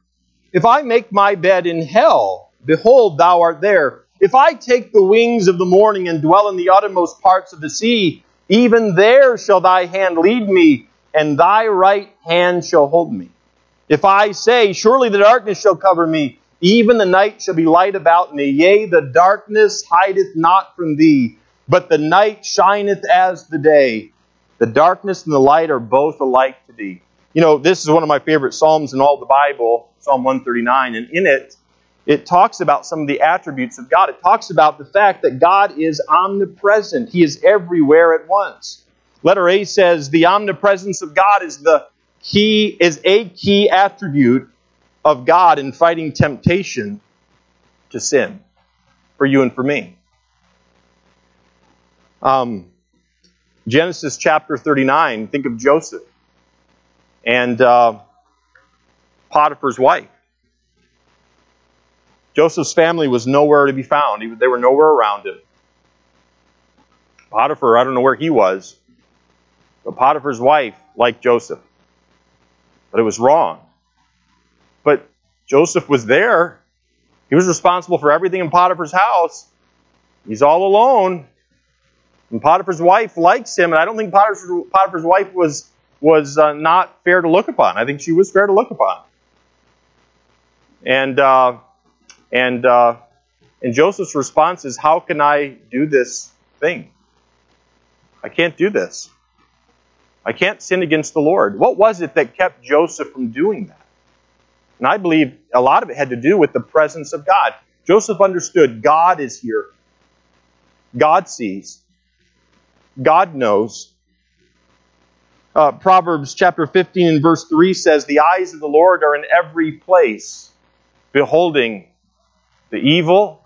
If I make my bed in hell, behold, thou art there. If I take the wings of the morning and dwell in the uttermost parts of the sea, even there shall thy hand lead me, and thy right hand shall hold me. If I say, Surely the darkness shall cover me, even the night shall be light about me. Yea, the darkness hideth not from thee, but the night shineth as the day. The darkness and the light are both alike to thee. You know, this is one of my favorite Psalms in all the Bible, Psalm 139, and in it, it talks about some of the attributes of God. It talks about the fact that God is omnipresent, He is everywhere at once. Letter A says the omnipresence of God is the key, is a key attribute of God in fighting temptation to sin for you and for me. Um, Genesis chapter 39, think of Joseph and uh, Potiphar's wife. Joseph's family was nowhere to be found. They were nowhere around him. Potiphar, I don't know where he was, but Potiphar's wife liked Joseph. But it was wrong. But Joseph was there. He was responsible for everything in Potiphar's house. He's all alone. And Potiphar's wife likes him, and I don't think Potiphar's, Potiphar's wife was, was uh, not fair to look upon. I think she was fair to look upon. And, uh, and, uh, and Joseph's response is, How can I do this thing? I can't do this. I can't sin against the Lord. What was it that kept Joseph from doing that? And I believe a lot of it had to do with the presence of God. Joseph understood God is here. God sees. God knows. Uh, Proverbs chapter 15 and verse 3 says, The eyes of the Lord are in every place, beholding the evil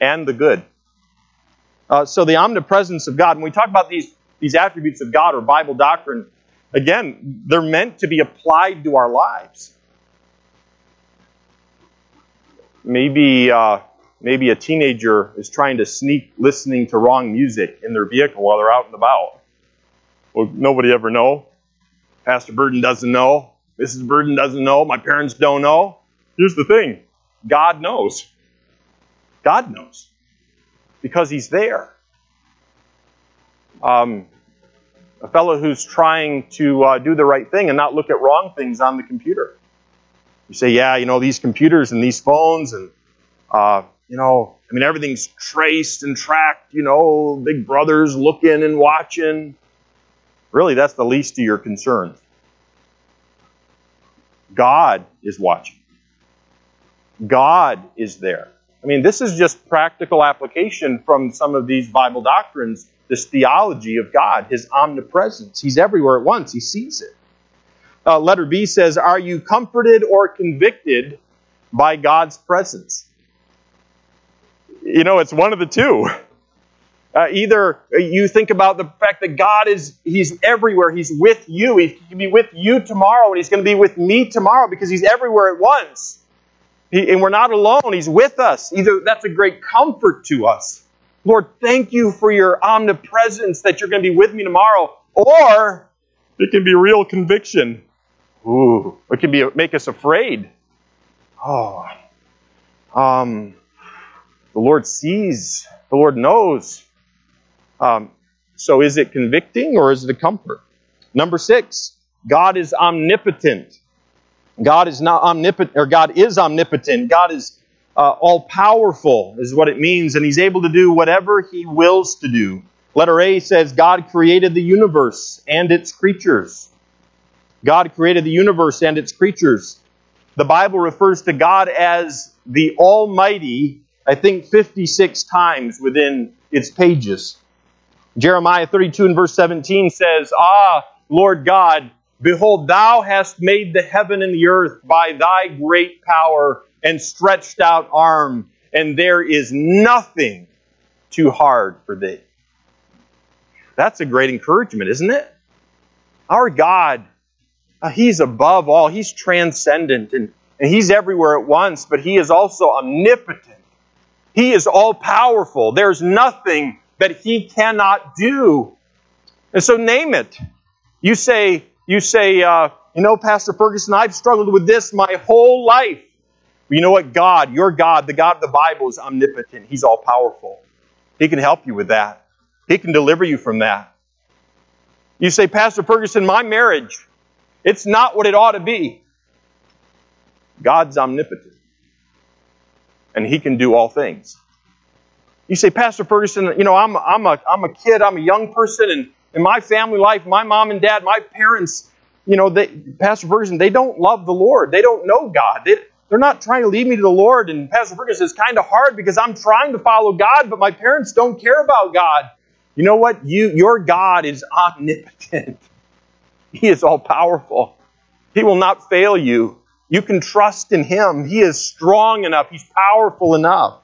and the good. Uh, so the omnipresence of God, when we talk about these, these attributes of God or Bible doctrine, again, they're meant to be applied to our lives. Maybe uh, maybe a teenager is trying to sneak listening to wrong music in their vehicle while they're out and about. Well, nobody ever know. Pastor Burden doesn't know. Mrs. Burden doesn't know. My parents don't know. Here's the thing God knows. God knows. Because He's there. Um, a fellow who's trying to uh, do the right thing and not look at wrong things on the computer. You say, yeah, you know, these computers and these phones and uh, you know, I mean, everything's traced and tracked, you know, big brother's looking and watching. Really, that's the least of your concerns. God is watching. God is there. I mean, this is just practical application from some of these Bible doctrines, this theology of God, His omnipresence. He's everywhere at once, He sees it. Uh, letter B says, Are you comforted or convicted by God's presence? you know, it's one of the two. Uh, either you think about the fact that God is, He's everywhere. He's with you. He can be with you tomorrow, and He's going to be with me tomorrow because He's everywhere at once. He, and we're not alone. He's with us. Either that's a great comfort to us. Lord, thank you for your omnipresence that you're going to be with me tomorrow. Or it can be real conviction. Ooh, it can be make us afraid. Oh, um, the Lord sees, the Lord knows. Um, so is it convicting or is it a comfort? Number six, God is omnipotent. God is not omnipotent, or God is omnipotent. God is uh, all powerful, is what it means, and He's able to do whatever He wills to do. Letter A says God created the universe and its creatures. God created the universe and its creatures. The Bible refers to God as the Almighty, I think 56 times within its pages. Jeremiah 32 and verse 17 says, Ah, Lord God, behold, thou hast made the heaven and the earth by thy great power and stretched out arm, and there is nothing too hard for thee. That's a great encouragement, isn't it? Our God, uh, He's above all, He's transcendent, and, and He's everywhere at once, but He is also omnipotent. He is all powerful. There's nothing that He cannot do. And so name it. You say, you say, uh, you know, Pastor Ferguson, I've struggled with this my whole life. You know what? God, your God, the God of the Bible, is omnipotent. He's all powerful. He can help you with that. He can deliver you from that. You say, Pastor Ferguson, my marriage, it's not what it ought to be. God's omnipotent. And He can do all things. You say, Pastor Ferguson, you know, I'm, I'm, a, I'm a kid, I'm a young person, and in my family life, my mom and dad, my parents, you know, they, Pastor Ferguson, they don't love the Lord. They don't know God. They, they're not trying to lead me to the Lord. And Pastor Ferguson, it's kind of hard because I'm trying to follow God, but my parents don't care about God. You know what? You, your God is omnipotent. He is all powerful. He will not fail you. You can trust in Him. He is strong enough. He's powerful enough.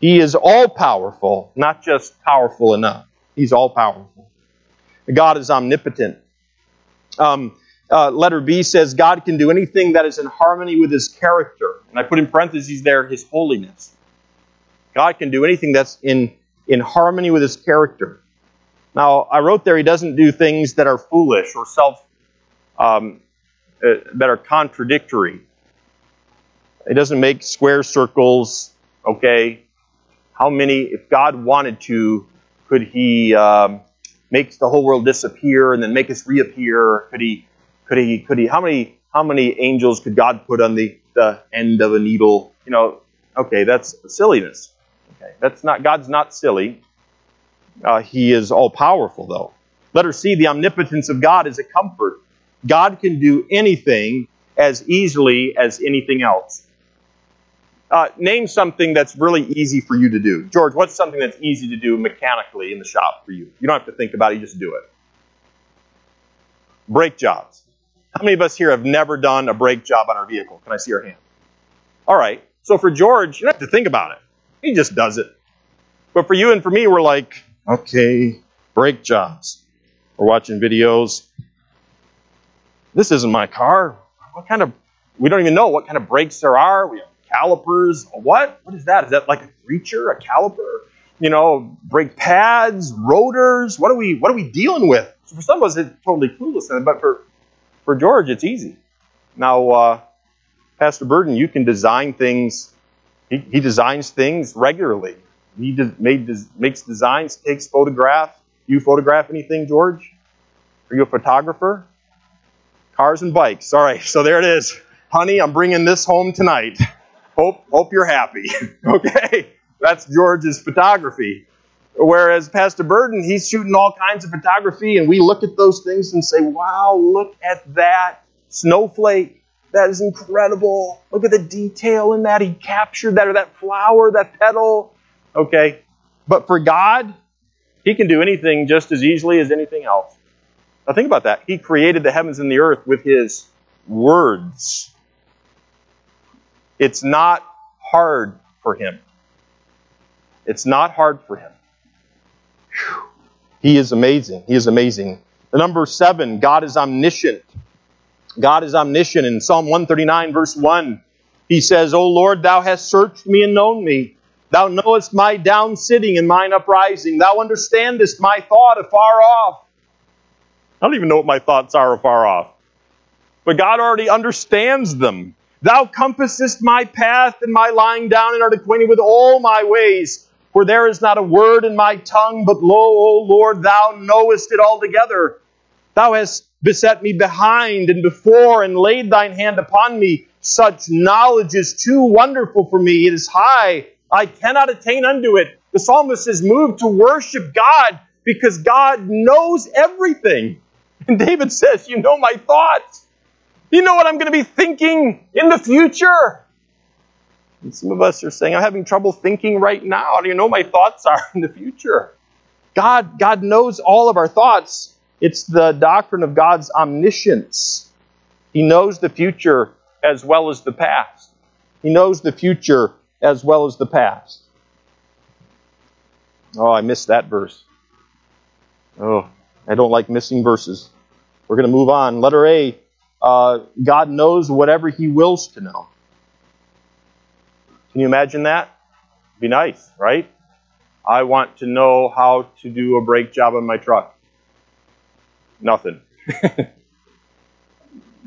He is all powerful, not just powerful enough. He's all powerful. God is omnipotent. Um, uh, letter B says God can do anything that is in harmony with His character. And I put in parentheses there His holiness. God can do anything that's in in harmony with his character. Now, I wrote there he doesn't do things that are foolish or self, um, uh, that are contradictory. He doesn't make square circles, okay? How many, if God wanted to, could he um, make the whole world disappear and then make us reappear? Could he, could he, could he, how many, how many angels could God put on the, the end of a needle? You know, okay, that's silliness. Okay, that's not God's not silly. Uh, he is all powerful, though. Letter C, the omnipotence of God is a comfort. God can do anything as easily as anything else. Uh, name something that's really easy for you to do. George, what's something that's easy to do mechanically in the shop for you? You don't have to think about it, you just do it. Brake jobs. How many of us here have never done a brake job on our vehicle? Can I see your hand? All right. So for George, you don't have to think about it. He just does it. But for you and for me, we're like, okay, brake jobs. We're watching videos. This isn't my car. What kind of, we don't even know what kind of brakes there are. We have calipers. What? What is that? Is that like a creature, a caliper? You know, brake pads, rotors. What are we, what are we dealing with? So for some of us, it's totally clueless. But for, for George, it's easy. Now, uh, Pastor Burden, you can design things he, he designs things regularly. He made, makes designs, takes photograph. You photograph anything, George? Are you a photographer? Cars and bikes. All right, so there it is. Honey, I'm bringing this home tonight. Hope, hope you're happy. okay, that's George's photography. Whereas Pastor Burden, he's shooting all kinds of photography, and we look at those things and say, wow, look at that snowflake. That is incredible. Look at the detail in that. He captured that, or that flower, that petal. Okay. But for God, He can do anything just as easily as anything else. Now think about that. He created the heavens and the earth with His words. It's not hard for Him. It's not hard for Him. Whew. He is amazing. He is amazing. The number seven, God is omniscient. God is omniscient. In Psalm 139, verse 1, he says, O Lord, thou hast searched me and known me. Thou knowest my down sitting and mine uprising. Thou understandest my thought afar off. I don't even know what my thoughts are afar off. But God already understands them. Thou compassest my path and my lying down, and art acquainted with all my ways. For there is not a word in my tongue, but lo, O Lord, thou knowest it altogether. Thou hast beset me behind and before, and laid thine hand upon me. Such knowledge is too wonderful for me. It is high. I cannot attain unto it. The psalmist is moved to worship God because God knows everything. And David says, You know my thoughts. You know what I'm going to be thinking in the future. And some of us are saying, I'm having trouble thinking right now. How do you know what my thoughts are in the future? God, God knows all of our thoughts. It's the doctrine of God's omniscience. He knows the future as well as the past. He knows the future as well as the past. Oh, I missed that verse. Oh, I don't like missing verses. We're going to move on. Letter A uh, God knows whatever He wills to know. Can you imagine that? Be nice, right? I want to know how to do a brake job on my truck. Nothing.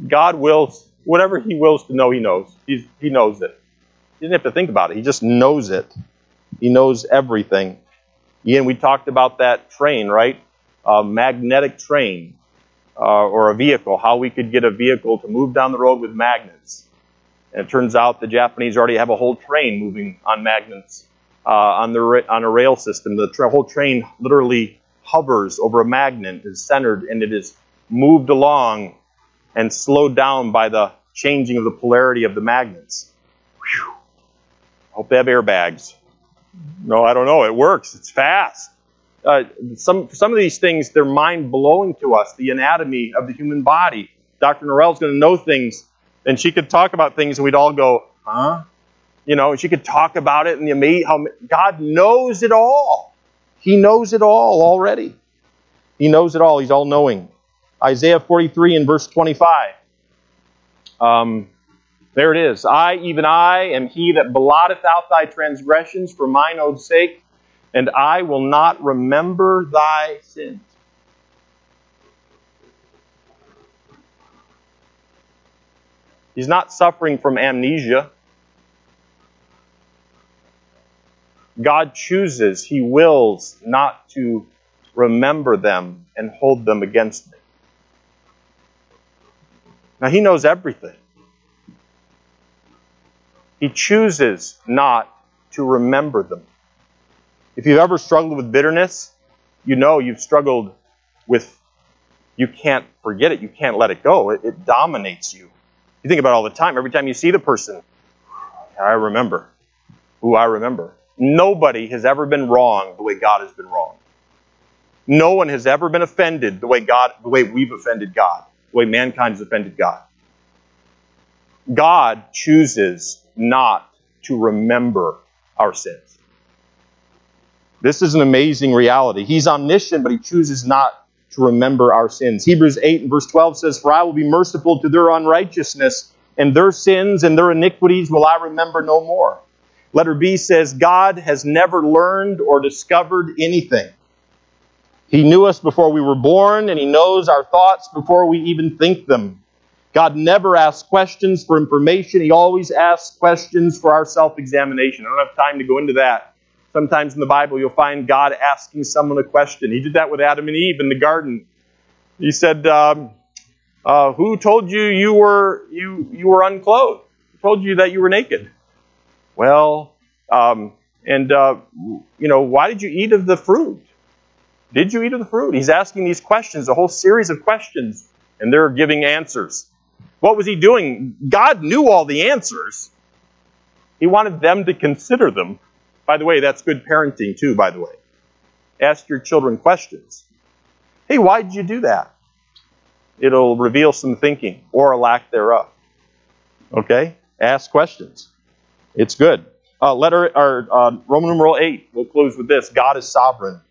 God wills, whatever He wills to know, He knows. He's, he knows it. He doesn't have to think about it. He just knows it. He knows everything. Ian, we talked about that train, right? A magnetic train uh, or a vehicle, how we could get a vehicle to move down the road with magnets. And it turns out the Japanese already have a whole train moving on magnets uh, on the on a rail system. The tra- whole train literally hovers over a magnet, is centered, and it is moved along and slowed down by the changing of the polarity of the magnets. Whew. Hope they have airbags. No, I don't know. It works. It's fast uh, some some of these things they're mind blowing to us. The anatomy of the human body. Dr. Norell's going to know things, and she could talk about things, and we'd all go, "Huh?" You know, she could talk about it, and the amazing how God knows it all. He knows it all already. He knows it all. He's all knowing. Isaiah 43 and verse 25. Um, there it is. I, even I, am he that blotteth out thy transgressions for mine own sake and I will not remember thy sins. He's not suffering from amnesia. God chooses, He wills not to remember them and hold them against me. Now, He knows everything. He chooses not to remember them. If you've ever struggled with bitterness, you know you've struggled with, you can't forget it, you can't let it go. It, it dominates you. You think about it all the time. Every time you see the person, I remember. Who I remember. Nobody has ever been wrong the way God has been wrong. No one has ever been offended the way God, the way we've offended God, the way mankind has offended God. God chooses not to remember our sins. This is an amazing reality. He's omniscient, but he chooses not to remember our sins. Hebrews 8 and verse 12 says, For I will be merciful to their unrighteousness, and their sins and their iniquities will I remember no more. Letter B says, God has never learned or discovered anything. He knew us before we were born, and He knows our thoughts before we even think them. God never asks questions for information. He always asks questions for our self examination. I don't have time to go into that. Sometimes in the Bible, you'll find God asking someone a question. He did that with Adam and Eve in the garden. He said, um, uh, "Who told you you were you you were unclothed? Who told you that you were naked?" Well, um, and uh, you know, why did you eat of the fruit? Did you eat of the fruit? He's asking these questions, a whole series of questions, and they're giving answers. What was he doing? God knew all the answers. He wanted them to consider them. By the way, that's good parenting too, by the way. Ask your children questions. Hey, why did you do that? It'll reveal some thinking or a lack thereof. Okay? Ask questions. It's good. Uh, letter or uh, Roman numeral eight. We'll close with this. God is sovereign.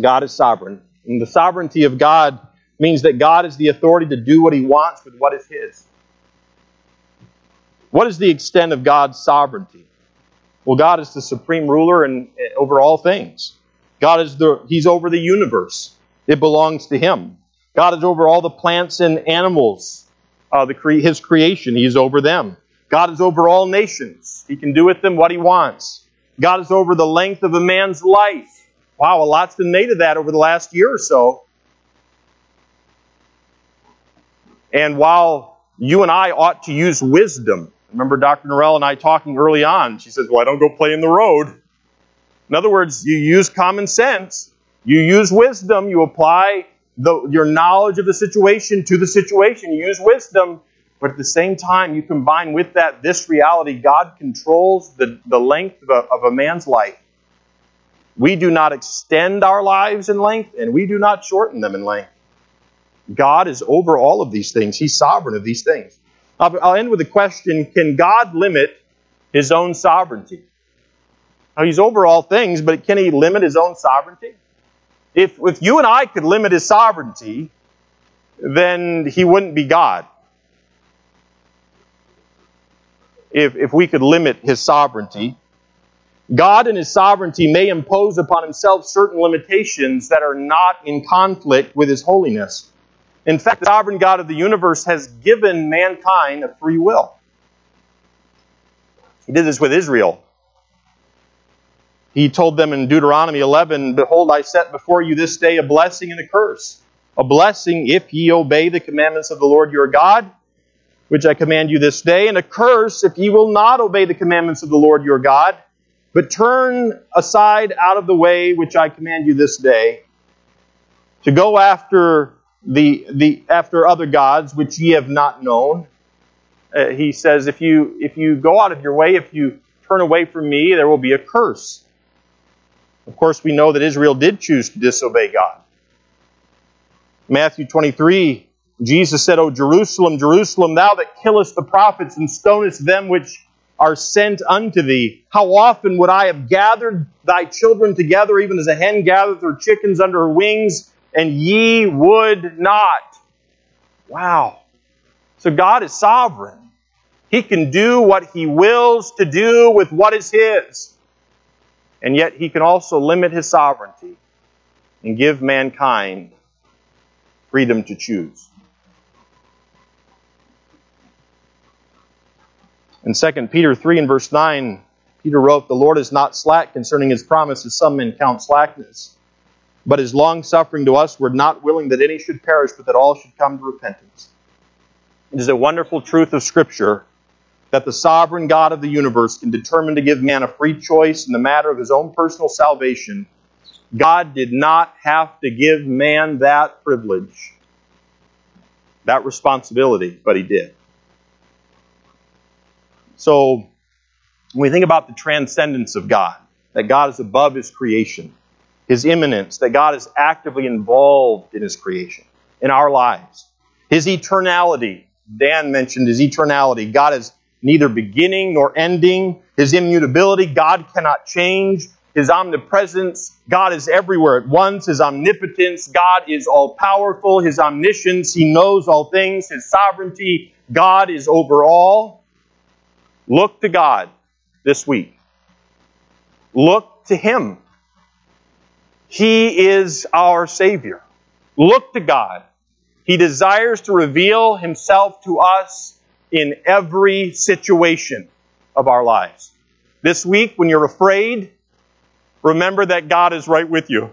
God is sovereign, and the sovereignty of God means that God is the authority to do what He wants with what is His. What is the extent of God's sovereignty? Well, God is the supreme ruler and over all things. God is the He's over the universe. It belongs to Him. God is over all the plants and animals, uh, the cre- His creation. He's over them. God is over all nations. He can do with them what he wants. God is over the length of a man's life. Wow, a lot's been made of that over the last year or so. And while you and I ought to use wisdom, remember Dr. Norell and I talking early on, she says, Well, I don't go play in the road. In other words, you use common sense, you use wisdom, you apply the, your knowledge of the situation to the situation, you use wisdom, but at the same time, you combine with that this reality God controls the, the length of a, of a man's life. We do not extend our lives in length, and we do not shorten them in length. God is over all of these things, He's sovereign of these things. I'll, I'll end with a question Can God limit His own sovereignty? Now, He's over all things, but can He limit His own sovereignty? If, if you and I could limit His sovereignty, then He wouldn't be God. If, if we could limit His sovereignty, God in His sovereignty may impose upon Himself certain limitations that are not in conflict with His holiness. In fact, the sovereign God of the universe has given mankind a free will. He did this with Israel. He told them in Deuteronomy 11, Behold, I set before you this day a blessing and a curse. A blessing if ye obey the commandments of the Lord your God, which I command you this day, and a curse if ye will not obey the commandments of the Lord your God, but turn aside out of the way which I command you this day, to go after the, the after other gods which ye have not known. Uh, he says, if you if you go out of your way, if you turn away from me, there will be a curse. Of course, we know that Israel did choose to disobey God. Matthew 23, Jesus said, O Jerusalem, Jerusalem, thou that killest the prophets and stonest them which are sent unto thee, how often would I have gathered thy children together, even as a hen gathereth her chickens under her wings, and ye would not. Wow. So God is sovereign. He can do what he wills to do with what is his. And yet he can also limit his sovereignty and give mankind freedom to choose. In 2 Peter 3 and verse 9, Peter wrote, The Lord is not slack concerning his promise, as some men count slackness but is long suffering to us, we're not willing that any should perish, but that all should come to repentance. It is a wonderful truth of Scripture that the sovereign God of the universe can determine to give man a free choice in the matter of his own personal salvation. God did not have to give man that privilege, that responsibility, but he did. So, when we think about the transcendence of God, that God is above his creation, his immanence, that God is actively involved in his creation, in our lives. His eternality, Dan mentioned his eternality. God is neither beginning nor ending. His immutability, God cannot change. His omnipresence, God is everywhere at once. His omnipotence, God is all powerful. His omniscience, He knows all things. His sovereignty, God is over all. Look to God this week. Look to Him. He is our Savior. Look to God. He desires to reveal Himself to us in every situation of our lives. This week, when you're afraid, remember that God is right with you.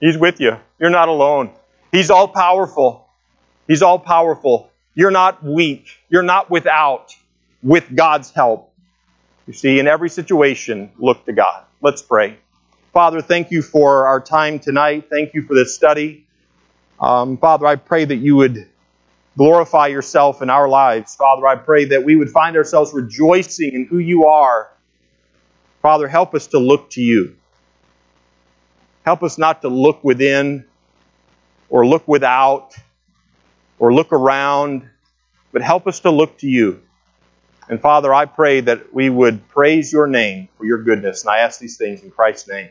He's with you. You're not alone. He's all powerful. He's all powerful. You're not weak. You're not without with God's help. You see, in every situation, look to God. Let's pray. Father, thank you for our time tonight. Thank you for this study. Um, Father, I pray that you would glorify yourself in our lives. Father, I pray that we would find ourselves rejoicing in who you are. Father, help us to look to you. Help us not to look within or look without or look around, but help us to look to you. And Father, I pray that we would praise your name for your goodness. And I ask these things in Christ's name.